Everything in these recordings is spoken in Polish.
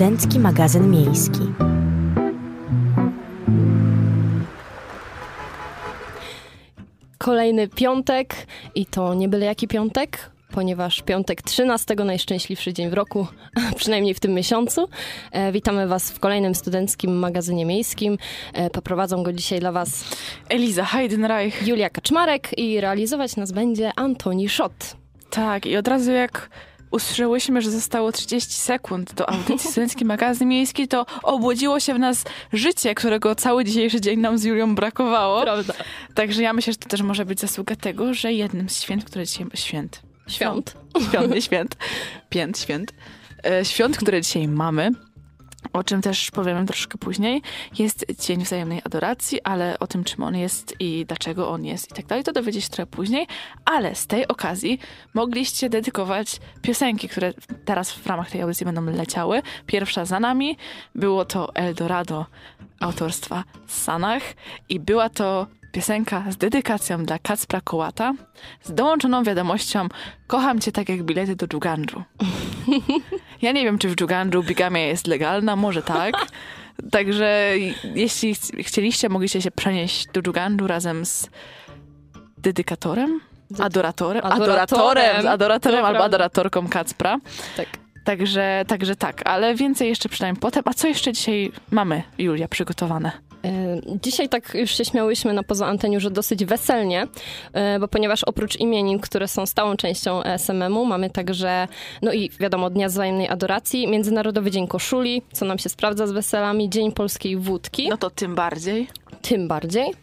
Studencki magazyn miejski. Kolejny piątek i to nie byle jaki piątek, ponieważ piątek 13 najszczęśliwszy dzień w roku, przynajmniej w tym miesiącu. E, witamy Was w kolejnym studenckim magazynie miejskim. E, poprowadzą go dzisiaj dla Was Eliza Heidenreich. Julia Kaczmarek i realizować nas będzie Antoni Szot. Tak, i od razu jak usłyszałyśmy, że zostało 30 sekund do audycji Studencki Magazyn Miejski, to obudziło się w nas życie, którego cały dzisiejszy dzień nam z Julią brakowało. Prawda. Także ja myślę, że to też może być zasługa tego, że jednym z święt, które dzisiaj... Święt. Świąt. Świąt, nie święt. Pięt, święt. E, świąt, które dzisiaj mamy, o czym też powiemy troszkę później, jest Dzień Wzajemnej Adoracji, ale o tym, czym on jest i dlaczego on jest i tak dalej, to dowiecie się trochę później. Ale z tej okazji mogliście dedykować piosenki, które teraz w ramach tej audycji będą leciały. Pierwsza za nami było to Eldorado autorstwa Sanach i była to piosenka z dedykacją dla Kacpra Kołata z dołączoną wiadomością Kocham cię tak jak bilety do Dżugandżu. Ja nie wiem, czy w Dżugandżu bigamia jest legalna, może tak. Także jeśli ch- chcieliście, mogliście się przenieść do Dżugandżu razem z dedykatorem? Adoratorem? Adoratorem. Adoratorem, albo adoratorką Kacpra. Tak. Także, także tak, ale więcej jeszcze przynajmniej potem. A co jeszcze dzisiaj mamy, Julia, przygotowane? Dzisiaj tak już się śmiałyśmy na poza anteniu, że dosyć weselnie, e, bo ponieważ oprócz imienin, które są stałą częścią SMM-u, mamy także, no i wiadomo, Dnia Wzajemnej Adoracji, Międzynarodowy Dzień Koszuli, co nam się sprawdza z weselami, Dzień Polskiej Wódki, No to tym bardziej. tym bardziej.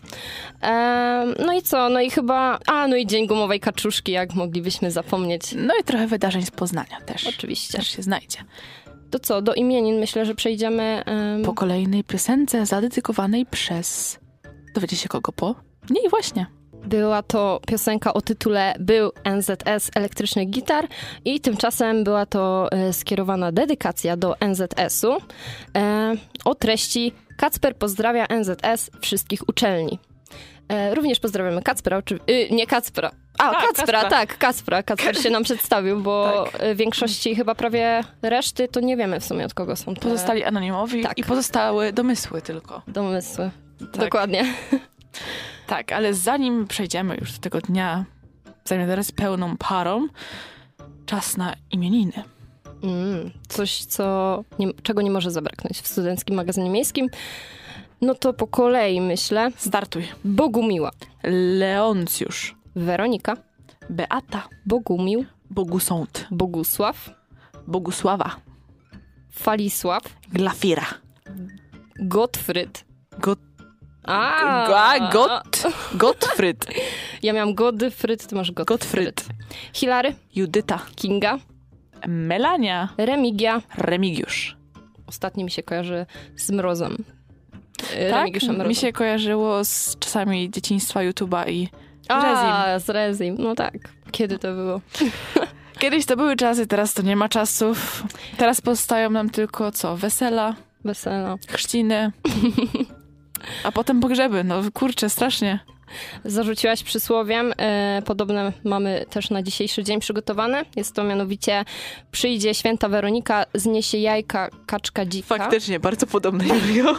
No i co, no i chyba, a no i Dzień Gumowej Kaczuszki, jak moglibyśmy zapomnieć. No i trochę wydarzeń z Poznania też. Oczywiście. Też się znajdzie. To co, do imienin myślę, że przejdziemy... em, Po kolejnej piosence zadedykowanej przez... Dowiecie się kogo po? Nie, właśnie. Była to piosenka o tytule Był NZS Elektryczny Gitar i tymczasem była to e, skierowana dedykacja do NZS-u e, o treści Kacper pozdrawia NZS wszystkich uczelni. E, również pozdrawiamy Kacpra, oczy... y, nie Kacpra. A, Tak, Kacpra, Kacpra. tak, Kacpra. Kacper się nam przedstawił, bo Tak. e, większości chyba prawie reszty to nie wiemy w sumie od kogo są te Pozostali anonimowi tak. i pozostały domysły tylko. domysły. Tak. Dokładnie. Tak, ale zanim przejdziemy już do tego dnia, zajmę teraz pełną parą, czas na imieniny. Mm, coś, co nie, czego nie może zabraknąć w studenckim magazynie miejskim. No to po kolei myślę. Startuj. Bogumiła, Leoncjusz, Weronika, Beata, Bogumił, Bogusąd, Bogusław, Bogusława, Falisław, Glafira, Gottfryd. Got, A, Ga- Got, Gottfryd, Ja miałam Godfryd, ty masz Gottfryd. Gottfryd, Hilary, Judyta, Kinga, Melania, Remigia. Remigiusz. Ostatni mi się kojarzy z mrozem. E, Tak, mi się kojarzyło z czasami dzieciństwa YouTube'a i Rezim. A, z Rezim. No tak. Kiedy to było? Kiedyś to były czasy, teraz to nie ma czasów. Teraz pozostają nam tylko co? Wesela, Wesela. chrzciny, a potem pogrzeby. No kurczę, strasznie. Zarzuciłaś przysłowiem. E, podobne mamy też na dzisiejszy dzień przygotowane. Jest to mianowicie przyjdzie święta Weronika, zniesie jajka kaczka dzika. Faktycznie, bardzo podobne, Julio.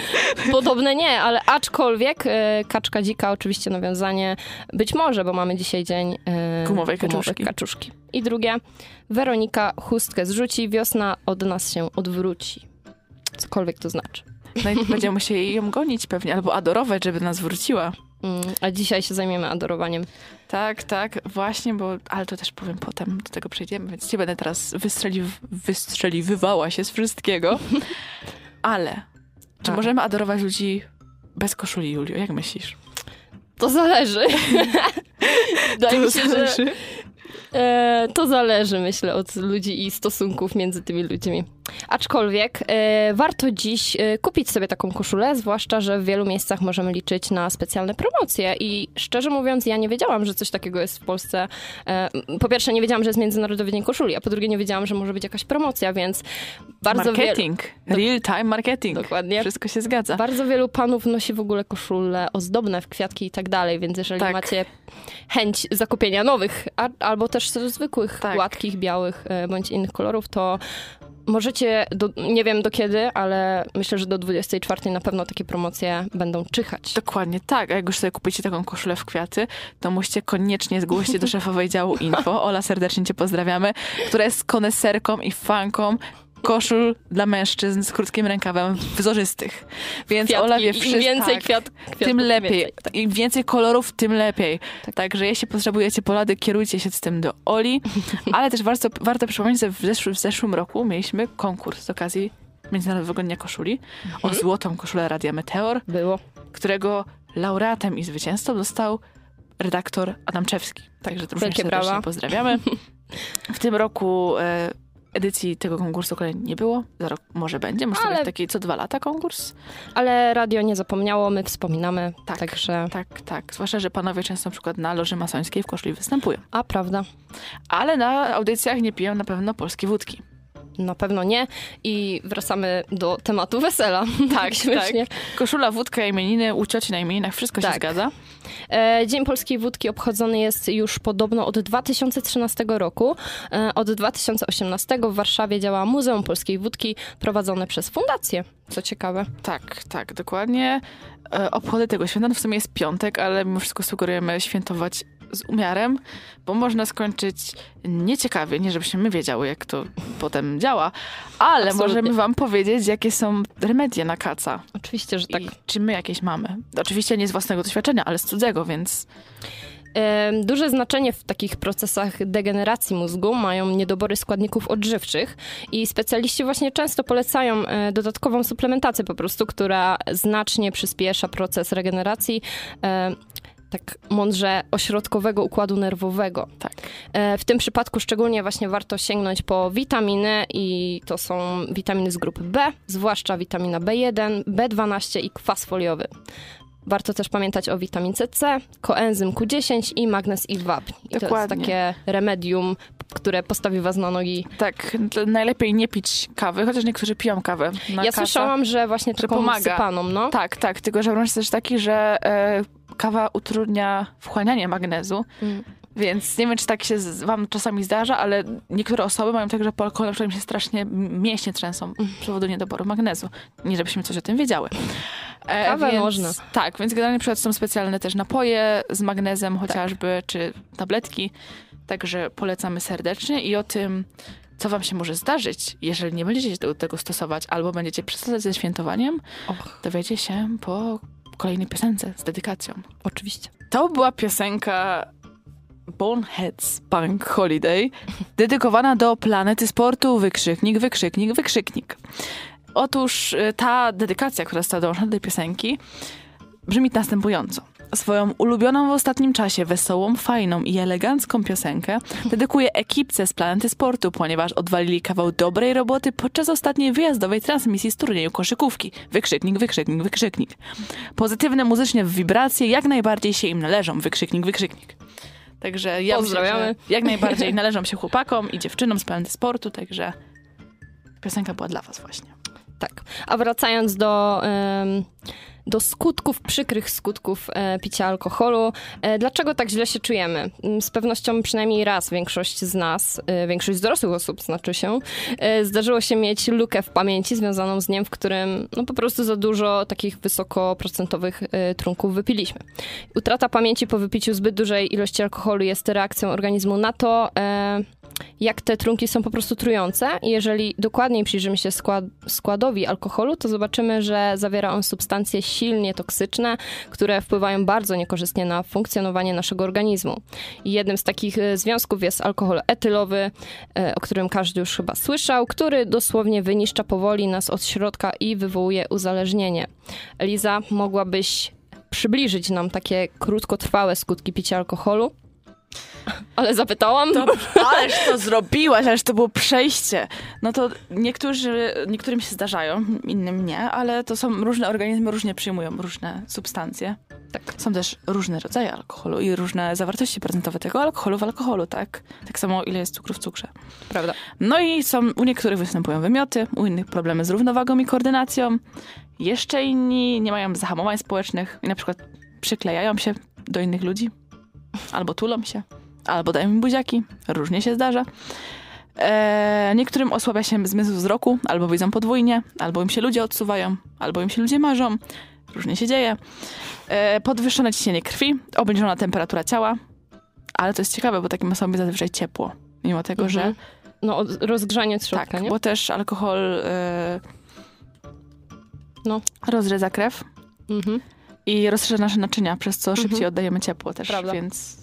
Podobne nie, ale aczkolwiek e, kaczka dzika, oczywiście nawiązanie być może, bo mamy dzisiaj dzień e, Gumowej kaczuszki. kaczuszki. I drugie, Weronika chustkę zrzuci, wiosna od nas się odwróci. Cokolwiek to znaczy. No i będziemy musieli ją gonić pewnie, albo adorować, żeby nas wróciła. Mm, a dzisiaj się zajmiemy adorowaniem. Tak, tak, właśnie, bo, ale to też powiem potem, do tego przejdziemy, więc nie będę teraz wystrzeli, wystrzeliwywała się z wszystkiego. Ale, czy A. możemy adorować ludzi bez koszuli, Julio? Jak myślisz? To zależy. Wydaje mi się, że E, to zależy, myślę, od ludzi i stosunków między tymi ludźmi. Aczkolwiek e, warto dziś e, kupić sobie taką koszulę, zwłaszcza, że w wielu miejscach możemy liczyć na specjalne promocje. I szczerze mówiąc, ja nie wiedziałam, że coś takiego jest w Polsce. E, po pierwsze, nie wiedziałam, że jest Międzynarodowy Dzień Koszuli, a po drugie, nie wiedziałam, że może być jakaś promocja, więc bardzo wielu. marketing, real-time marketing. Dokładnie. Wszystko się zgadza. Bardzo wielu panów nosi w ogóle koszule ozdobne w kwiatki i tak dalej, więc jeżeli Tak. macie chęć zakupienia nowych, a, albo też zwykłych, Tak. gładkich, białych bądź innych kolorów, to możecie, do, nie wiem do kiedy, ale myślę, że do 24 na pewno takie promocje będą czyhać. Dokładnie tak. A jak już sobie kupicie taką koszulę w kwiaty, to musicie koniecznie zgłosić do szefowej działu info. Ola, serdecznie cię pozdrawiamy, która jest koneserką i fanką koszul dla mężczyzn z krótkim rękawem wzorzystych. Więc Kwiatki, Ola wie wszystko. Im więcej tak, kwiat, kwiatków, tym lepiej. Więcej. Tak. Im więcej kolorów, tym lepiej. Także jeśli potrzebujecie polady, kierujcie się z tym do Oli. Ale też warto, warto przypomnieć, że w, zeszł, w zeszłym roku mieliśmy konkurs z okazji Międzynarodowego Dnia Koszuli o Mhm. złotą koszulę Radia Meteor, Było. którego laureatem i zwycięzcą został redaktor Adamczewski. Także również Wielkie serdecznie brawa. pozdrawiamy. W tym roku e, edycji tego konkursu kolejnej nie było. Za rok może będzie. Może to Ale- być taki co dwa lata konkurs. Ale radio nie zapomniało, my wspominamy, Tak. także... Tak, tak. Zwłaszcza, że panowie często na przykład na loży masońskiej w koszuli występują. A, prawda. Ale na audycjach nie piją na pewno polskie wódki. Na pewno nie. I wracamy do tematu wesela. Tak, Śmiesznie. Koszula, wódka, imieniny, u cioci na imieninach, wszystko się Tak. zgadza. E, Dzień Polskiej Wódki obchodzony jest już podobno od 2013 roku. E, Od 2018 w Warszawie działa Muzeum Polskiej Wódki prowadzone przez fundację. Co ciekawe. Tak, tak, dokładnie. E, obchody tego święta, no w sumie jest piątek, ale mimo wszystko sugerujemy świętować z umiarem, bo można skończyć nieciekawie, nie żebyśmy my wiedziały, jak to potem działa, ale Absolutnie. możemy wam powiedzieć, jakie są remedie na kaca. Oczywiście, że tak. I czy my jakieś mamy. Oczywiście nie z własnego doświadczenia, ale z cudzego, więc Duże znaczenie w takich procesach degeneracji mózgu mają niedobory składników odżywczych i specjaliści właśnie często polecają e, dodatkową suplementację po prostu, która znacznie przyspiesza proces regeneracji. Tak mądrze ośrodkowego układu nerwowego. tak. E, W tym przypadku szczególnie właśnie warto sięgnąć po witaminy i to są witaminy z grupy B, zwłaszcza witamina B1, B12 i kwas foliowy. Warto też pamiętać o witamince C, koenzym Q10 i magnez i wapń. I to jest Dokładnie. takie remedium, które postawi was na nogi. Tak, najlepiej nie pić kawy, chociaż niektórzy piją kawę. Ja kasę. słyszałam, że właśnie taką pomaga. sypaną, no. Tak, tak, tylko że problem jest też taki, że e, kawa utrudnia wchłanianie magnezu, Mm. więc nie wiem, czy tak się z, wam czasami zdarza, ale niektóre osoby mają tak, że po alkoholu na się strasznie mięśnie trzęsą z powodu niedoboru magnezu. Nie, żebyśmy coś o tym wiedziały. E, Kawę więc, można. Tak, więc generalnie przykład są specjalne też napoje z magnezem chociażby, czy tabletki, także polecamy serdecznie i o tym, co wam się może zdarzyć, jeżeli nie będziecie do tego stosować, albo będziecie przesadzać ze świętowaniem, Och, dowiecie się po kolejnej piosence z dedykacją. oczywiście. To była piosenka Boneheads Punk Holiday, dedykowana do planety sportu, wykrzyknik, wykrzyknik, wykrzyknik. Otóż y, ta dedykacja, która została dołączona do tej piosenki, brzmi następująco. Swoją ulubioną w ostatnim czasie, wesołą, fajną i elegancką piosenkę dedykuję ekipce z Planety Sportu, ponieważ odwalili kawał dobrej roboty podczas ostatniej wyjazdowej transmisji z turnieju koszykówki. Wykrzyknik, wykrzyknik, wykrzyknik. Pozytywne muzycznie wibracje jak najbardziej się im należą. Wykrzyknik, wykrzyknik. Także ja myślę, Pozdrawiamy. że jak najbardziej należą się chłopakom i dziewczynom z Planety Sportu, także piosenka była dla was właśnie. Tak. A wracając do, do skutków, przykrych skutków e, picia alkoholu, e, dlaczego tak źle się czujemy? Mm, Z pewnością przynajmniej raz większość z nas, e, większość dorosłych osób znaczy się, zdarzyło się mieć lukę w pamięci związaną z dniem, w którym no, po prostu za dużo takich wysokoprocentowych trunków wypiliśmy. Utrata pamięci po wypiciu zbyt dużej ilości alkoholu jest reakcją organizmu na to, jak te trunki są po prostu trujące. I jeżeli dokładniej przyjrzymy się skład, składowi alkoholu, to zobaczymy, że zawiera on substancje silnie toksyczne, które wpływają bardzo niekorzystnie na funkcjonowanie naszego organizmu. I jednym z takich e, związków jest alkohol etylowy, e, o którym każdy już chyba słyszał, który dosłownie wyniszcza powoli nas od środka i wywołuje uzależnienie. Eliza, mogłabyś przybliżyć nam takie krótkotrwałe skutki picia alkoholu? Ale zapytałam. Ależ to zrobiłaś, ależ to było przejście. No to niektórzy, niektórym się zdarzają, innym nie, ale to są różne organizmy, różnie przyjmują różne substancje. Tak. Są też różne rodzaje alkoholu i różne zawartości procentowe tego alkoholu w alkoholu, tak? Tak samo ile jest cukru w cukrze. Prawda. No i są, u niektórych występują wymioty, u innych problemy z równowagą i koordynacją. Jeszcze inni nie mają zahamowań społecznych i na przykład przyklejają się do innych ludzi, albo tulą się, albo dają im buziaki. Różnie się zdarza. E, niektórym osłabia się zmysł wzroku, albo widzą podwójnie, albo im się ludzie odsuwają, albo im się ludzie marzą. Różnie się dzieje. E, podwyższone ciśnienie krwi, obniżona temperatura ciała. Ale to jest ciekawe, bo takim osobom jest zazwyczaj ciepło. Mimo tego, Mhm. że No, rozgrzanie od środka, tak, nie? bo też alkohol e, No. rozredza krew Mhm. I rozszerza nasze naczynia, przez co szybciej Mhm. oddajemy ciepło też, Prawda. więc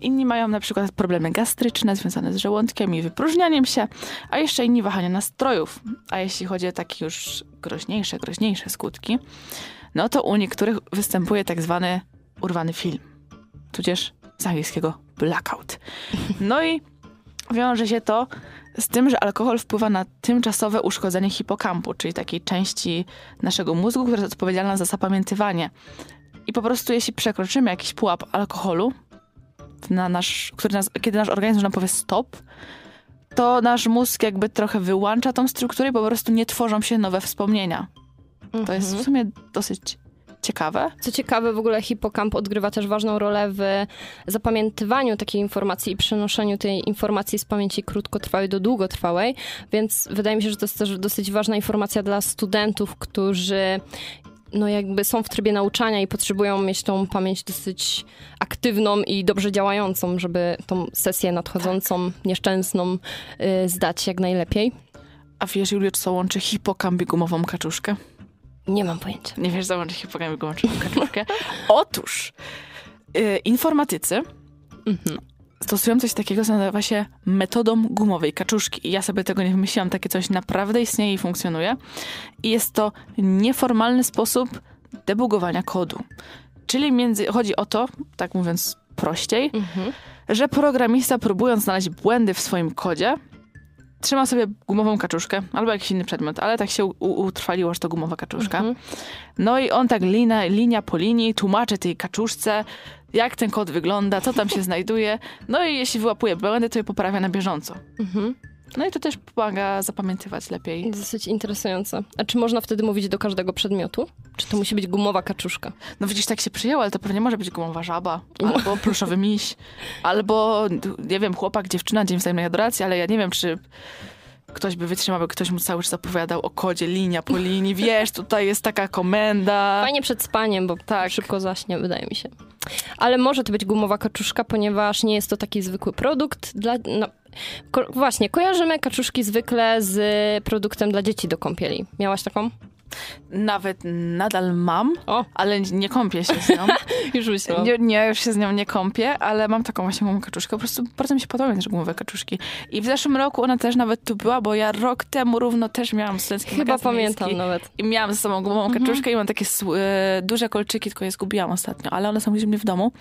inni mają na przykład problemy gastryczne związane z żołądkiem i wypróżnianiem się, a jeszcze inni wahania nastrojów. A jeśli chodzi o takie już groźniejsze, groźniejsze skutki, no to u niektórych występuje tak zwany urwany film, tudzież z angielskiego blackout. No i wiąże się to z tym, że alkohol wpływa na tymczasowe uszkodzenie hipokampu, czyli takiej części naszego mózgu, która jest odpowiedzialna za zapamiętywanie. I po prostu jeśli przekroczymy jakiś pułap alkoholu, na nasz, który nas, kiedy nasz organizm nam powie stop, to nasz mózg jakby trochę wyłącza tą strukturę i po prostu nie tworzą się nowe wspomnienia. To jest w Mhm. sumie dosyć ciekawe. Co ciekawe, w ogóle hipokamp odgrywa też ważną rolę w zapamiętywaniu takiej informacji i przenoszeniu tej informacji z pamięci krótkotrwałej do długotrwałej, więc wydaje mi się, że to jest też dosyć ważna informacja dla studentów, którzy no jakby są w trybie nauczania i potrzebują mieć tą pamięć dosyć aktywną i dobrze działającą, żeby tą sesję nadchodzącą, nieszczęsną y, zdać jak najlepiej. A wiesz, Julio, co łączy hipokamp i gumową kaczuszkę? Nie mam pojęcia. Nie wiesz, co łączy hipokamp i gumową kaczuszkę? Otóż y, informatycy Mhm. stosują coś takiego, co nazywa się metodą gumowej kaczuszki. I ja sobie tego nie wymyśliłam, takie coś naprawdę istnieje i funkcjonuje. I jest to nieformalny sposób debugowania kodu. Czyli między, chodzi o to, tak mówiąc prościej, Mhm. że programista próbując znaleźć błędy w swoim kodzie, trzyma sobie gumową kaczuszkę albo jakiś inny przedmiot, ale tak się utrwaliło, że to gumowa kaczuszka. Mhm. No i on tak linia, linia po linii tłumaczy tej kaczuszce, jak ten kod wygląda, co tam się znajduje. No i jeśli wyłapuje błędy, to je poprawia na bieżąco. Mhm. No i to też pomaga zapamiętywać lepiej. Dosyć interesujące. A czy można wtedy mówić do każdego przedmiotu? Czy to musi być gumowa kaczuszka? No widzisz, tak się przyjęło, ale to pewnie może być gumowa żaba, albo pluszowy miś, albo, nie wiem, chłopak, dziewczyna, dzień wzajemnej adoracji, ale ja nie wiem, czy ktoś by wytrzymał, by ktoś mu cały czas opowiadał o kodzie, linia po linii, wiesz, tutaj jest taka komenda. Fajnie przed spaniem, bo Tak. szybko zaśnie, wydaje mi się. Ale może to być gumowa kaczuszka, ponieważ nie jest to taki zwykły produkt. Dla, no, ko- właśnie, kojarzymy kaczuszki zwykle z produktem dla dzieci do kąpieli. Miałaś taką? Nawet nadal mam, O, ale nie kąpię się z nią. już myślałam. Nie, nie, już się z nią nie kąpię, ale mam taką właśnie gumową kaczuszkę. Po prostu bardzo mi się podobają też gumowe kaczuszki. I w zeszłym roku ona też nawet tu była, bo ja rok temu równo też miałam studencki Chyba pamiętam nawet. I miałam ze sobą gumową kaczuszkę i mam takie duże kolczyki, tylko je zgubiłam ostatnio, ale one są gdzieś mnie w domu.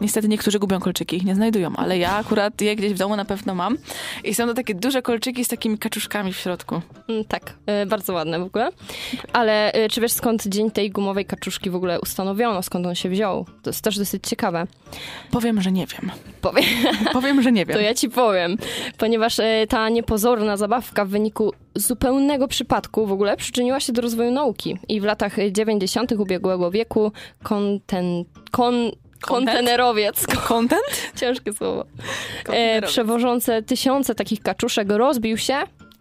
Niestety niektórzy gubią kolczyki, ich nie znajdują, ale ja akurat je gdzieś w domu na pewno mam. I są to takie duże kolczyki z takimi kaczuszkami w środku. Mm, Tak, y, bardzo ładne w ogóle. Ale y, czy wiesz skąd dzień tej gumowej kaczuszki w ogóle ustanowiono, skąd on się wziął? To jest też dosyć ciekawe. Powiem, że nie wiem. Powiem. Powiem, że nie wiem. To ja ci powiem, ponieważ e, ta niepozorna zabawka w wyniku zupełnego przypadku w ogóle przyczyniła się do rozwoju nauki. I w latach 90. ubiegłego wieku konten, kon, kontenerowiec, Content? ciężkie słowo, e, przewożące tysiące takich kaczuszek rozbił się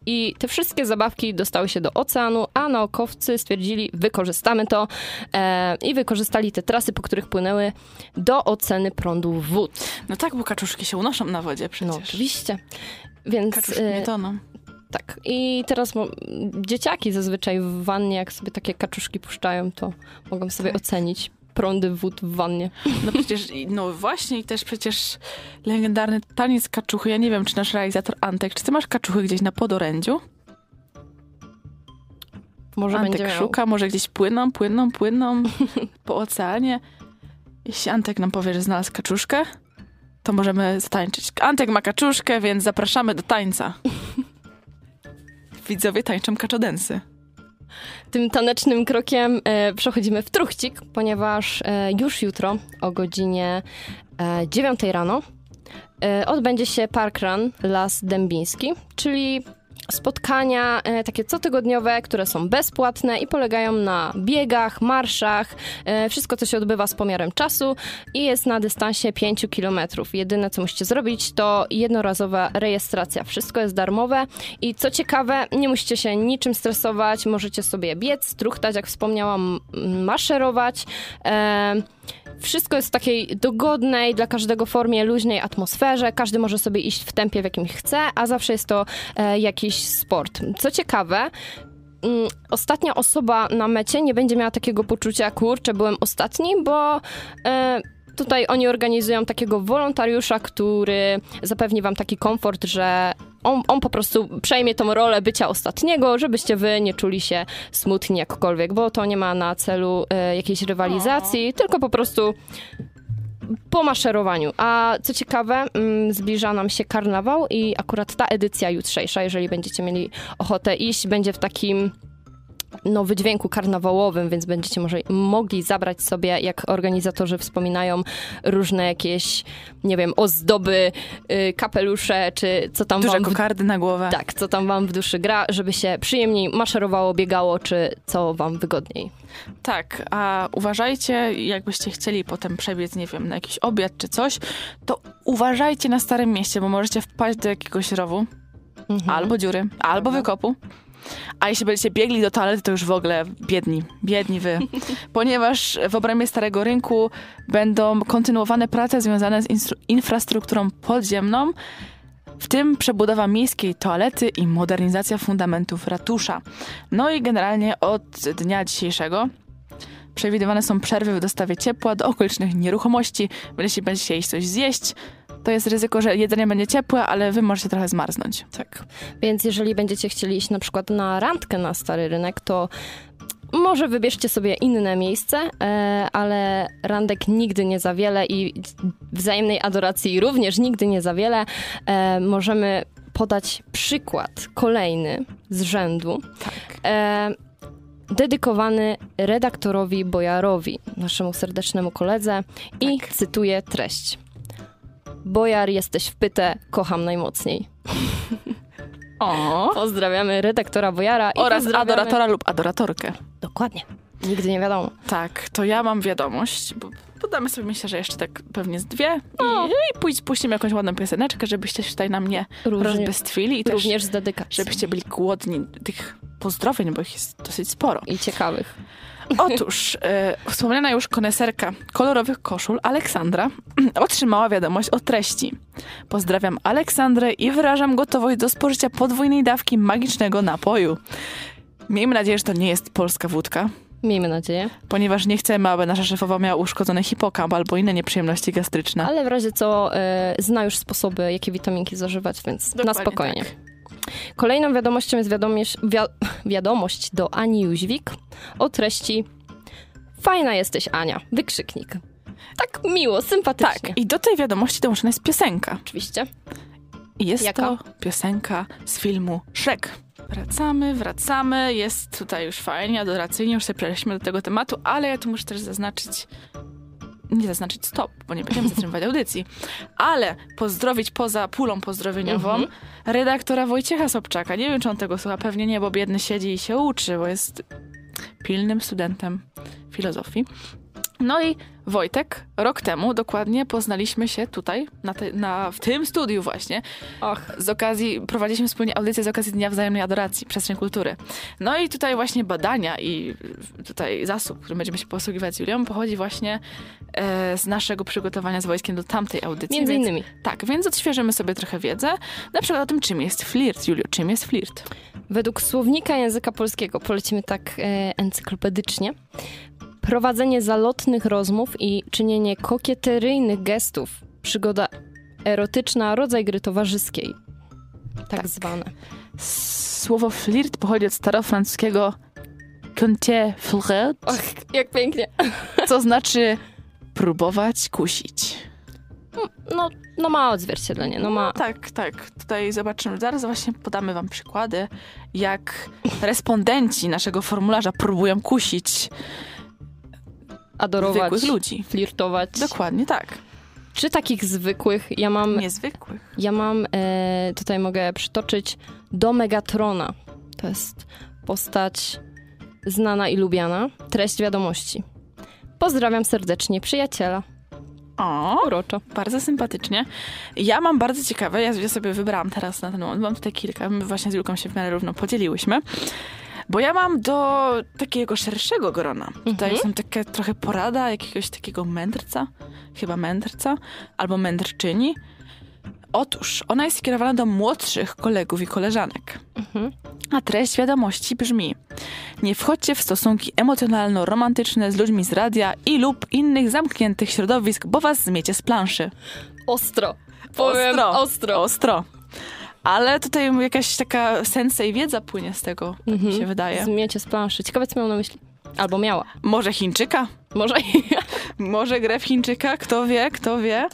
i te wszystkie zabawki dostały się do oceanu, a naukowcy stwierdzili, wykorzystamy to e, i wykorzystali te trasy, po których płynęły do oceny prądów wód. No tak, bo kaczuszki się unoszą na wodzie przecież. No oczywiście. Więc Kaczuszki e, nie toną. tak. I teraz dzieciaki zazwyczaj w wannie, jak sobie takie kaczuszki puszczają, to mogą sobie Tak. ocenić prądy wód w wannie. No przecież, no właśnie i też przecież legendarny taniec kaczuchy. Ja nie wiem, czy nasz realizator Antek, czy ty masz kaczuchy gdzieś na podorędziu? Może będzie Antek miał. szuka, może gdzieś płyną, płyną, płyną po oceanie. Jeśli Antek nam powie, że znalazł kaczuszkę, to możemy zatańczyć. Antek ma kaczuszkę, więc zapraszamy do tańca. Widzowie tańczą kaczodensy. Tym tanecznym krokiem e, przechodzimy w truchcik, ponieważ e, już jutro o godzinie e, 9 rano e, odbędzie się parkrun Las Dębiński, czyli spotkania e, takie cotygodniowe, które są bezpłatne i polegają na biegach, marszach. E, wszystko to się odbywa z pomiarem czasu i jest na dystansie 5 km. Jedyne co musicie zrobić to jednorazowa rejestracja. Wszystko jest darmowe i co ciekawe, nie musicie się niczym stresować, możecie sobie biec, struchtać, jak wspomniałam, maszerować. E, wszystko jest w takiej dogodnej, dla każdego formie, luźnej atmosferze. Każdy może sobie iść w tempie, w jakim chce, a zawsze jest to e, jakiś sport. Co ciekawe, mm, ostatnia osoba na mecie nie będzie miała takiego poczucia, kurczę, byłem ostatni, bo e, tutaj oni organizują takiego wolontariusza, który zapewni wam taki komfort, że on, on, po prostu przejmie tą rolę bycia ostatniego, żebyście wy nie czuli się smutni jakkolwiek, bo to nie ma na celu e, jakiejś rywalizacji, o. tylko po prostu po maszerowaniu. A co ciekawe, mm, zbliża nam się karnawał i akurat ta edycja jutrzejsza, jeżeli będziecie mieli ochotę iść, będzie w takim no, wydźwięku karnawałowym, więc będziecie może mogli zabrać sobie, jak organizatorzy wspominają, różne jakieś, nie wiem, ozdoby, yy, kapelusze, czy co tam Duże wam... kokardy na głowę. Tak, co tam wam w duszy gra, żeby się przyjemniej maszerowało, biegało, czy co wam wygodniej. Tak, a uważajcie, jakbyście chcieli potem przebiec, nie wiem, na jakiś obiad czy coś, to uważajcie na Starym Mieście, bo możecie wpaść do jakiegoś rowu, mhm. albo dziury, albo wykopu. A jeśli będziecie biegli do toalety, to już w ogóle biedni, biedni wy. Ponieważ w obrębie Starego Rynku będą kontynuowane prace związane z infrastrukturą podziemną, w tym przebudowa miejskiej toalety i modernizacja fundamentów ratusza. No i generalnie od dnia dzisiejszego przewidywane są przerwy w dostawie ciepła do okolicznych nieruchomości. Jeśli będziecie chcieli coś zjeść, to jest ryzyko, że jedzenie będzie ciepłe, ale wy możecie trochę zmarznąć. Tak. Więc jeżeli będziecie chcieli iść na przykład na randkę na Stary Rynek, to może wybierzcie sobie inne miejsce, e, ale randek nigdy nie za wiele i wzajemnej adoracji również nigdy nie za wiele. E, możemy podać przykład kolejny z rzędu. Tak. E, dedykowany redaktorowi Bojarowi, naszemu serdecznemu koledze i tak. cytuję treść. Bojar, jesteś w pytę, kocham najmocniej. O. Pozdrawiamy redaktora Bojara. I Oraz adoratora lub adoratorkę. Dokładnie. Nigdy nie wiadomo. Tak, to ja mam wiadomość, bo podamy sobie, myślę, że jeszcze tak pewnie z dwie i, i pójdź, puścimy jakąś ładną pioseneczkę, żebyście się tutaj na mnie Różnie, rozbestwili. I też, również z dedykacją. Żebyście byli głodni tych pozdrowień, bo ich jest dosyć sporo. I ciekawych. Otóż e, wspomniana już koneserka kolorowych koszul Aleksandra otrzymała wiadomość o treści. Pozdrawiam Aleksandrę i wyrażam gotowość do spożycia podwójnej dawki magicznego napoju. Miejmy nadzieję, że to nie jest polska wódka. Miejmy nadzieję. Ponieważ nie chcemy, aby nasza szefowa miała uszkodzony hipokamp albo inne nieprzyjemności gastryczne. Ale w razie co e, zna już sposoby, jakie witaminki zażywać, więc Dokładnie na spokojnie. Tak. Kolejną wiadomością jest wiadomość, wi wiadomość do Ani Jóźwik o treści Fajna jesteś, Ania. Wykrzyknik. Tak miło, sympatycznie. Tak, i do tej wiadomości dołączona jest piosenka. Oczywiście. I jest Jaka? to piosenka z filmu Shrek. Wracamy, wracamy, jest tutaj już fajnie, adoracyjnie, już sobie przeszliśmy do tego tematu, ale ja tu muszę też zaznaczyć nie zaznaczyć stop, bo nie będziemy zatrzymywać audycji, ale pozdrowić poza pulą pozdrowieniową -hmm. redaktora Wojciecha Sobczaka. Nie wiem, czy on tego słucha, pewnie nie, bo biedny siedzi i się uczy, bo jest pilnym studentem filozofii. No i Wojtek, rok temu dokładnie poznaliśmy się tutaj, na, te, na w tym studiu właśnie. Och. Z okazji, prowadziliśmy wspólnie audycję z okazji Dnia Wzajemnej Adoracji, Przestrzeń Kultury. No i tutaj właśnie badania i tutaj zasób, którym będziemy się posługiwać z Julią, pochodzi właśnie e, z naszego przygotowania z Wojskiem do tamtej audycji. Między więc, innymi. Tak, więc odświeżymy sobie trochę wiedzę, na przykład o tym, czym jest flirt. Julio, czym jest flirt? Według słownika języka polskiego, polecimy tak e, encyklopedycznie, prowadzenie zalotnych rozmów i czynienie kokieteryjnych gestów. Przygoda erotyczna, rodzaj gry towarzyskiej. Tak, tak. zwane. Słowo flirt pochodzi od starofrancuskiego conte flirt. Och, jak pięknie. Co znaczy próbować kusić. No, no ma odzwierciedlenie, no ma. No, tak, tak. Tutaj zobaczymy. Zaraz właśnie podamy wam przykłady, jak respondenci naszego formularza próbują kusić adorować ludzi. Flirtować. Dokładnie tak. Czy takich zwykłych? Ja mam, Niezwykłych. ja mam e, tutaj mogę przytoczyć do Megatrona. To jest postać znana i lubiana. Treść wiadomości. Pozdrawiam serdecznie przyjaciela. O, Uroczo. bardzo sympatycznie. Ja mam bardzo ciekawe, ja, ja sobie wybrałam teraz na ten moment, mam tutaj kilka, my właśnie z Julką się w miarę równo podzieliłyśmy. Bo ja mam do takiego szerszego grona. Tutaj Mhm. są takie trochę porada jakiegoś takiego mędrca, chyba mędrca, albo mędrczyni. Otóż ona jest skierowana do młodszych kolegów i koleżanek. Mhm. A treść wiadomości brzmi: Nie wchodźcie w stosunki emocjonalno-romantyczne z ludźmi z radia i lub innych zamkniętych środowisk, bo was zmiecie z planszy. Ostro. Powiem Ostro. ostro. Ostro. Ale tutaj jakaś taka sensej wiedza płynie z tego, tak mi się wydaje. Zmiecie z planszy. Ciekawe, co miał na myśli. Albo miała. Może Chińczyka? Może Może grę w Chińczyka? Kto wie, kto wie.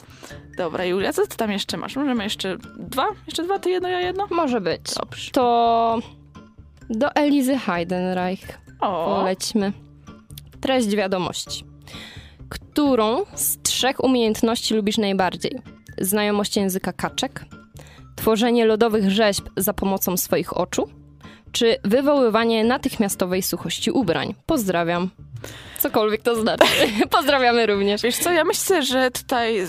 Dobra, Julia, co ty tam jeszcze masz? Możemy jeszcze dwa? Jeszcze dwa, ty jedno, ja jedno? Może być. Dobrze. To do Elizy Heidenreich O, polećmy. Treść wiadomości. Którą z trzech umiejętności lubisz najbardziej? Znajomość języka kaczek? Tworzenie lodowych rzeźb za pomocą swoich oczu? Czy wywoływanie natychmiastowej suchości ubrań? Pozdrawiam. Cokolwiek to znaczy. Pozdrawiamy również. wiesz co, ja myślę, że tutaj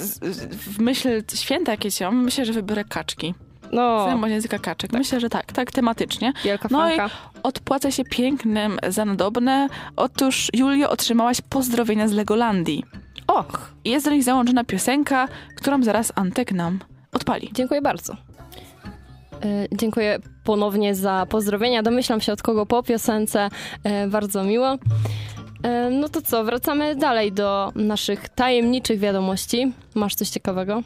w myśl święta, jakie cię mam, myślę, że wybiorę kaczki. No, Znajomość języka kaczek. Myślę, że tak, tak tematycznie. wielka No i- fanka. Odpłaca się pięknym za nadobne. Otóż, Julio, otrzymałaś pozdrowienia z Legolandii. Och, I Jest do nich załączona piosenka, którą zaraz Antek nam odpali. Dziękuję bardzo. E, Dziękuję ponownie za pozdrowienia. Domyślam się od kogo po piosence. E, Bardzo miło. E, No to co, wracamy dalej do naszych tajemniczych wiadomości. Masz coś ciekawego?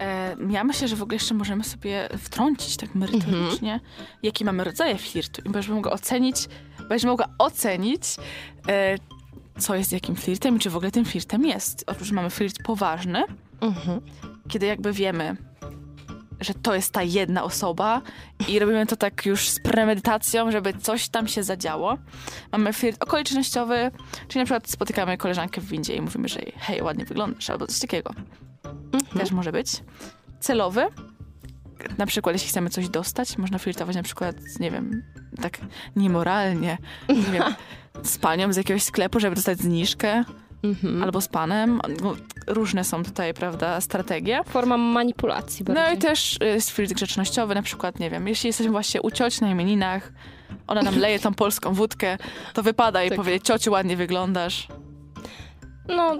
E, ja myślę, że w ogóle jeszcze możemy sobie wtrącić tak merytorycznie, jakie mamy rodzaje flirtu. I będziesz mogła ocenić, będziesz mogła ocenić, e, co jest jakim flirtem i czy w ogóle tym flirtem jest. Otóż mamy flirt poważny, Mhm. kiedy jakby wiemy, że to jest ta jedna osoba i robimy to tak już z premedytacją, żeby coś tam się zadziało. Mamy flirt okolicznościowy, czyli na przykład spotykamy koleżankę w windzie i mówimy, że jej, hej, ładnie wyglądasz, albo coś takiego. Mhm. Też może być. Celowy, na przykład jeśli chcemy coś dostać, można flirtować na przykład, nie wiem, tak niemoralnie, nie wiem, z panią z jakiegoś sklepu, żeby dostać zniżkę, Mhm. albo z panem. Różne są tutaj, prawda, strategie. Forma manipulacji bardziej. No i też y, jest flirt grzecznościowy, na przykład, nie wiem, jeśli jesteśmy właśnie u cioci na imieninach, ona nam leje tą polską wódkę, to wypada i Tak. powie, ciociu, ładnie wyglądasz. No,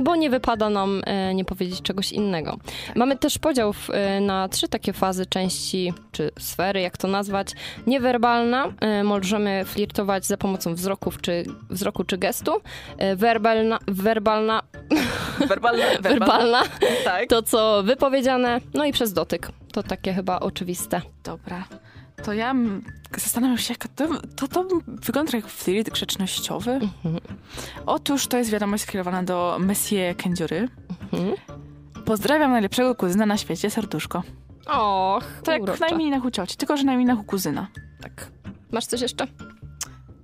bo nie wypada nam e, nie powiedzieć czegoś innego. Mamy też podział e, na trzy takie fazy części, czy sfery, jak to nazwać. Niewerbalna, e, możemy flirtować za pomocą wzroków, czy, wzroku czy gestu. E, werbalna, werbalna, Werbalne, werbalna, Tak. to co wypowiedziane, no i przez dotyk. To takie chyba oczywiste. Dobra. To ja zastanawiam się, jak to, to, to wygląda jak flirt grzecznościowy. Mhm. Otóż to jest wiadomość skierowana do Monsieur Kędziory. Mhm. Pozdrawiam najlepszego kuzyna na świecie, serduszko. Och, To jak uroczo. na imieninach u cioci, tylko że na imieninach u kuzyna. Tak. Masz coś jeszcze?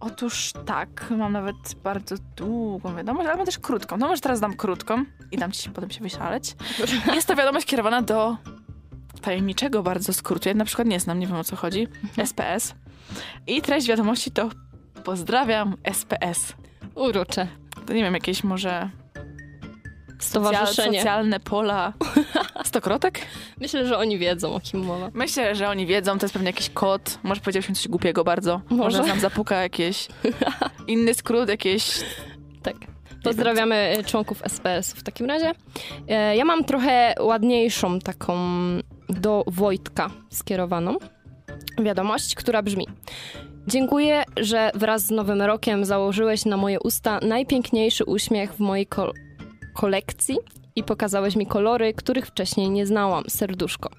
Otóż tak, mam nawet bardzo długą wiadomość, ale mam też krótką. No może teraz dam krótką i dam ci potem się wyszaleć. Jest to wiadomość kierowana do tajemniczego bardzo skrótu. Ja na przykład nie znam, nie wiem o co chodzi. SPS. I treść wiadomości to pozdrawiam SPS. Urocze. To nie wiem, jakieś może Stowarzyszenie. socjalne pola. Stokrotek? Myślę, że oni wiedzą, o kim mowa. Myślę, że oni wiedzą, to jest pewnie jakiś kod. Może powiedziałeś mi coś głupiego bardzo. Może, Może. nam zapuka jakiś inny skrót, jakieś Tak. Pozdrawiamy e, członków SPS w takim razie. E, Ja mam trochę ładniejszą taką do Wojtka skierowaną wiadomość, która brzmi: Dziękuję, że wraz z Nowym Rokiem założyłeś na moje usta najpiękniejszy uśmiech w mojej kol- kolekcji i pokazałeś mi kolory, których wcześniej nie znałam. Serduszko.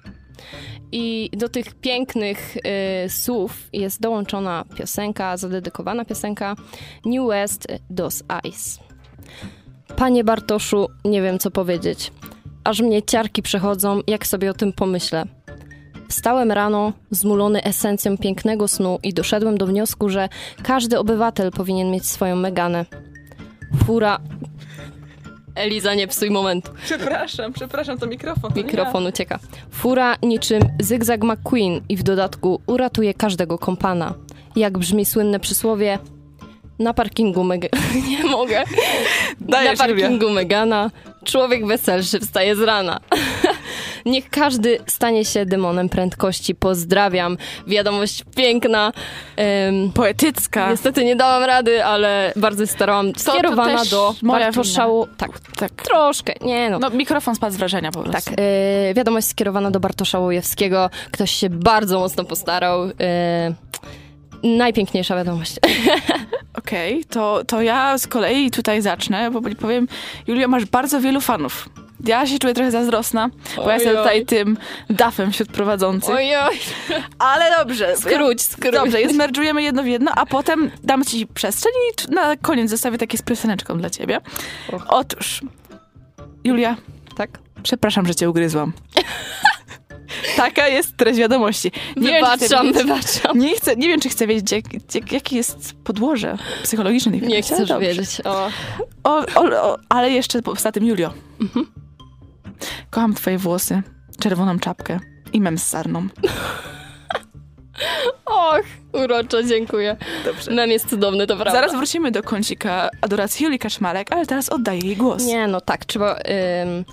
I do tych pięknych y, słów jest dołączona piosenka, zadedykowana piosenka New West Dos Ice. Panie Bartoszu, nie wiem co powiedzieć. Aż mnie ciarki przechodzą, jak sobie o tym pomyślę. Wstałem rano, zmulony esencją pięknego snu i doszedłem do wniosku, że każdy obywatel powinien mieć swoją Meganę. Fura... Eliza, nie psuj momentu. Przepraszam, przepraszam, to mikrofon. To Mikrofon ucieka. Fura niczym Zygzak McQueen i w dodatku uratuje każdego kompana. Jak brzmi słynne przysłowie? Na parkingu Meg... Nie mogę. Dajesz, Na parkingu Megana człowiek weselszy wstaje z rana. Niech każdy stanie się demonem prędkości. Pozdrawiam. Wiadomość piękna. Poetycka. niestety nie dałam rady, ale bardzo się starałam. to Skierowana do moja Bartoszału. Tak, Tak. troszkę. Nie no. No, mikrofon spadł z wrażenia po prostu. Tak, wiadomość skierowana do Bartosza Łojewskiego. Ktoś się bardzo mocno postarał. Y, najpiękniejsza wiadomość. Okej, to, to ja z kolei tutaj zacznę, bo powiem, Julia, masz bardzo wielu fanów. Ja się czuję trochę zazdrosna, bo ja jestem tutaj tym dafem wśród prowadzących. Ojoj, Ale dobrze. skróć, skróć. Dobrze, je zmerdżujemy jedno w jedno, a potem dam ci przestrzeń i na koniec zostawię takie z pioseneczką dla ciebie. Och. Otóż, Julia, Tak? przepraszam, że cię ugryzłam. Taka jest treść wiadomości. Nie wiem, Wybaczam, wiedzieć- wybaczam. Nie, chcę, nie wiem, czy chcę wiedzieć, jak, jak, jakie jest podłoże psychologiczne tej Nie wiadomości, ale chcesz dobrze. wiedzieć. O. O, o, o, ale jeszcze poza tym, Julio. Kocham twoje włosy, czerwoną czapkę i mem z sarną. Och, uroczo, dziękuję. Dobrze. Mem jest cudowny, to prawda. Zaraz wrócimy do kącika adoracji Julii Kaczmarek, ale teraz oddaję jej głos. Nie, no tak, trzeba ym,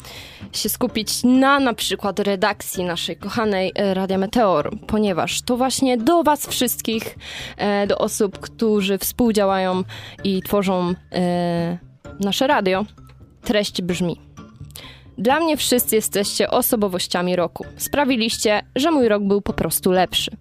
się skupić na na przykład redakcji naszej kochanej e, Radia Meteor, ponieważ to właśnie do was wszystkich, e, do osób, którzy współdziałają i tworzą e, nasze radio, treść brzmi. Dla mnie wszyscy jesteście osobowościami roku. Sprawiliście, że mój rok był po prostu lepszy.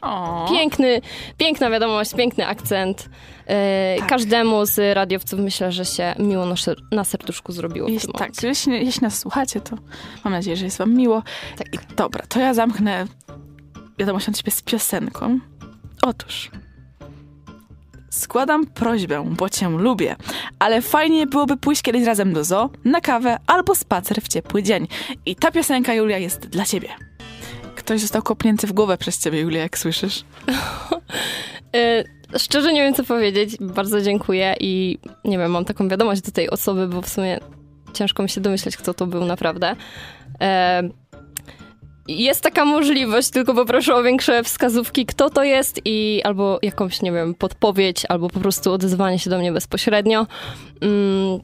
O, Piękny, piękna wiadomość, piękny akcent. E, Tak. Każdemu z radiowców myślę, że się miło na, ser- na serduszku zrobiło tak, jeśli, jeśli nas słuchacie, to mam nadzieję, że jest wam miło. Tak. I dobra, to ja zamknę wiadomość od ciebie z piosenką. Otóż składam prośbę, bo cię lubię, ale fajnie byłoby pójść kiedyś razem do zoo, na kawę albo spacer w ciepły dzień. I ta piosenka, Julia, jest dla ciebie. Ktoś został kopnięty w głowę przez ciebie, Julia, jak słyszysz. E, szczerze nie wiem, co powiedzieć. Bardzo dziękuję i nie wiem, mam taką wiadomość do tej osoby, bo w sumie ciężko mi się domyśleć, kto to był naprawdę. E, jest taka możliwość, tylko poproszę o większe wskazówki, kto to jest i albo jakąś, nie wiem, podpowiedź, albo po prostu odezwanie się do mnie bezpośrednio. Mm,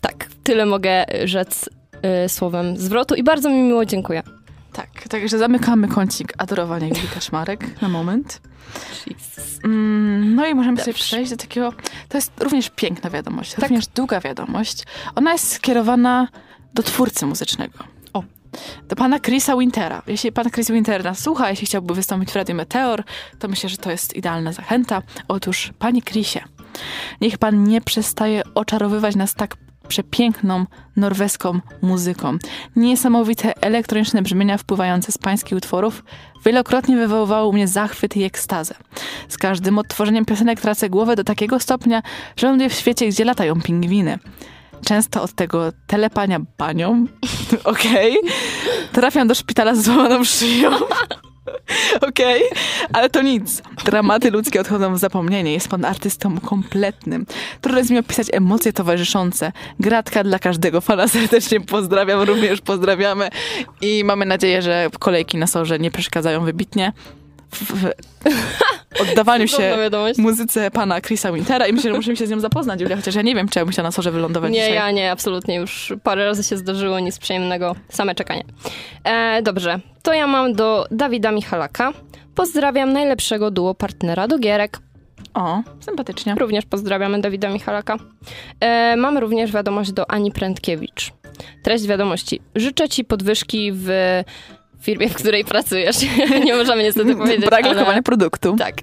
tak, tyle mogę rzec y, słowem zwrotu i bardzo mi miło dziękuję. Tak, także zamykamy kącik adorowania Julii Kaczmarek na moment. Mm, No i możemy sobie Dobrze. przejść do takiego. To jest również piękna wiadomość, Tak. również długa wiadomość. Ona jest skierowana do twórcy muzycznego. O. Do pana Chrisa Wintera. Jeśli pan Chris Winter nas słucha, jeśli chciałby wystąpić w Radiu Meteor, to myślę, że to jest idealna zachęta. Otóż, panie Chrisie, niech pan nie przestaje oczarowywać nas tak przepiękną norweską muzyką. Niesamowite elektroniczne brzmienia wpływające z pańskich utworów wielokrotnie wywoływały u mnie zachwyt i ekstazę. Z każdym odtworzeniem piosenek tracę głowę do takiego stopnia, że ląduję w świecie, gdzie latają pingwiny. Często od tego telepania banią, okej, trafiam do szpitala z złamaną szyją. Okej, ale to nic. Dramaty ludzkie odchodzą w zapomnienie. Jest pan artystą kompletnym. Trudno jest mi opisać emocje towarzyszące. Gratka dla każdego fana serdecznie pozdrawiam, również pozdrawiamy i mamy nadzieję, że kolejki na sorze nie przeszkadzają wybitnie w, w oddawaniu się muzyce pana Chrisa Wintera i myślę, że musimy się z nią zapoznać, Julia, chociaż ja nie wiem, bym chciała na sorze wylądować Nie, dzisiaj. ja nie, absolutnie. Już parę razy się zdarzyło, nic przyjemnego, same czekanie. E, dobrze, to ja mam do Dawida Michalaka. Pozdrawiam najlepszego duo partnera do gierek. O, sympatycznie. Również pozdrawiamy Dawida Michalaka. E, mamy również wiadomość do Ani Prędkiewicz. Treść wiadomości. Życzę ci podwyżki w firmie, w której pracujesz. nie możemy niestety powiedzieć, Brak ale... lokowania produktu. Tak.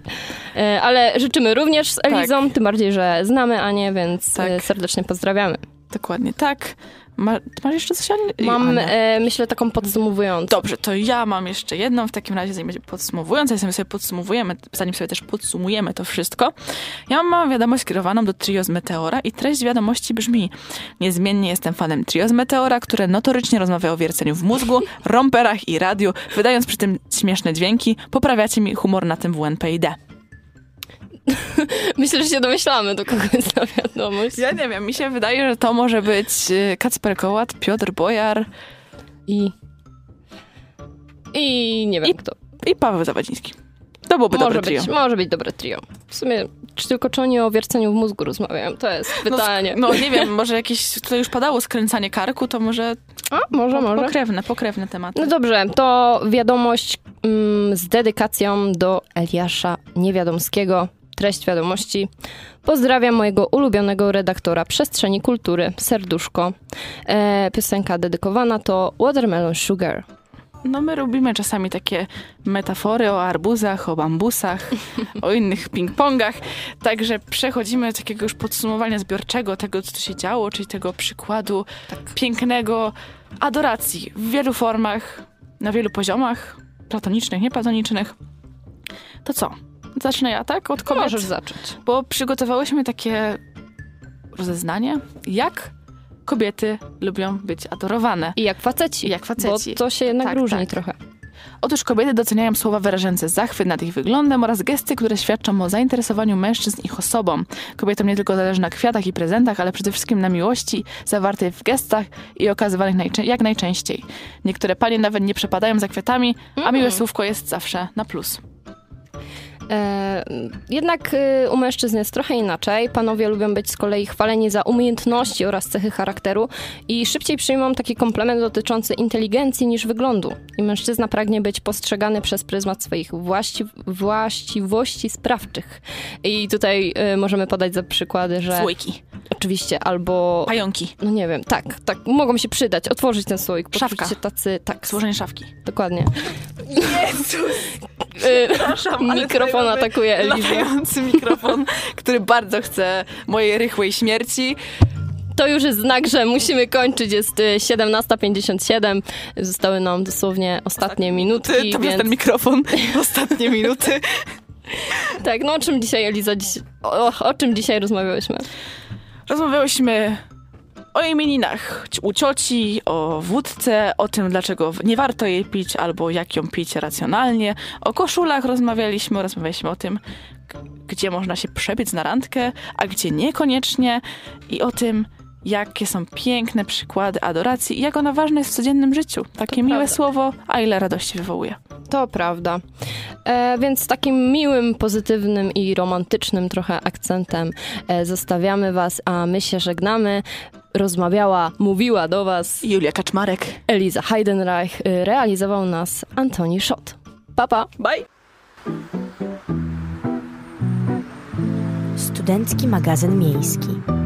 E, ale życzymy również z Elizą, tym bardziej, że znamy Anię, więc Tak. e, serdecznie pozdrawiamy. Dokładnie tak. Ma, masz jeszcze coś? Mam, e, myślę, taką podsumowującą. Dobrze, to ja mam jeszcze jedną, w takim razie zanim będzie podsumowująca, zanim sobie podsumowujemy, zanim sobie też podsumujemy to wszystko. Ja mam wiadomość skierowaną do Trio z Meteora i treść wiadomości brzmi Niezmiennie jestem fanem Trio z Meteora, które notorycznie rozmawia o wierceniu w mózgu, romperach i radiu, wydając przy tym śmieszne dźwięki, poprawiacie mi humor na tym WNPID. Myślę, że się domyślamy, do kogo jest ta wiadomość. Ja nie wiem, mi się wydaje, że to może być y, Kacper Kołat, Piotr Bojar I... I nie wiem I- kto. i Paweł Zawadziński. To byłoby Może dobre trio. być, może być dobre trio. W sumie, czy tylko czy oni o wierceniu w mózgu rozmawiają? To jest No, pytanie. No, nie wiem, może jakieś, to już padało skręcanie karku, to może, A, może, może. pokrewne, pokrewne tematy. No dobrze, to wiadomość mm, z dedykacją do Eliasza Niewiadomskiego. Treść wiadomości. Pozdrawiam mojego ulubionego redaktora przestrzeni kultury, serduszko. E, piosenka dedykowana to Watermelon Sugar. No my lubimy czasami takie metafory o arbuzach, o bambusach, o innych ping-pongach. Także przechodzimy do takiego już podsumowania zbiorczego tego, co tu się działo, czyli tego przykładu pięknego adoracji w wielu formach, na wielu poziomach, platonicznych, nieplatonicznych. To co? Zacznę ja, tak? Od kobiet? Możesz zacząć. Bo przygotowałyśmy takie rozeznanie, jak kobiety lubią być adorowane. I jak faceci. I jak faceci. Bo to się jednak Tak, różni tak. trochę. Otóż kobiety doceniają słowa wyrażające zachwyt nad ich wyglądem oraz gesty, które świadczą o zainteresowaniu mężczyzn ich osobą. Kobietom nie tylko zależy na kwiatach i prezentach, ale przede wszystkim na miłości zawartej w gestach i okazywanych najczę- jak najczęściej. Niektóre panie nawet nie przepadają za kwiatami, a miłe słówko jest zawsze na plus. E, jednak y, u mężczyzn jest trochę inaczej. Panowie lubią być z kolei chwaleni za umiejętności oraz cechy charakteru i szybciej przyjmą taki komplement dotyczący inteligencji niż wyglądu. I mężczyzna pragnie być postrzegany przez pryzmat swoich właści właściwości sprawczych. I tutaj y, możemy podać za przykłady, że Słoiki, oczywiście albo... pająki, No nie wiem, tak, tak, mogą się przydać, otworzyć ten słoik, Szafka. się tacy, tak, złożenie szafki. dokładnie. Jezus! Y, Przepraszam, Mikrofon atakuje Elizę. mikrofon, który bardzo chce mojej rychłej śmierci. To już jest znak, że musimy kończyć. Jest y, 17.57. Zostały nam dosłownie ostatnie minutki, Ty, to więc... jest ten mikrofon. Ostatnie minuty. Tak, no o czym dzisiaj, Eliza, dziś... o, o czym dzisiaj rozmawiałyśmy? Rozmawiałyśmy o imieninach u cioci, o wódce, o tym, dlaczego nie warto jej pić, albo jak ją pić racjonalnie. O koszulach rozmawialiśmy, rozmawialiśmy o tym, gdzie można się przebiec na randkę, a gdzie niekoniecznie. I o tym, jakie są piękne przykłady adoracji i jak ona ważna jest w codziennym życiu. Takie To miłe prawda. słowo, a ile radości wywołuje. To prawda. E, więc z takim miłym, pozytywnym i romantycznym trochę akcentem e, zostawiamy was, a my się żegnamy. Rozmawiała, mówiła do was Julia Kaczmarek. Eliza Heidenreich, y, realizował nas Antoni Schott. Papa! Bye! Studencki magazyn miejski.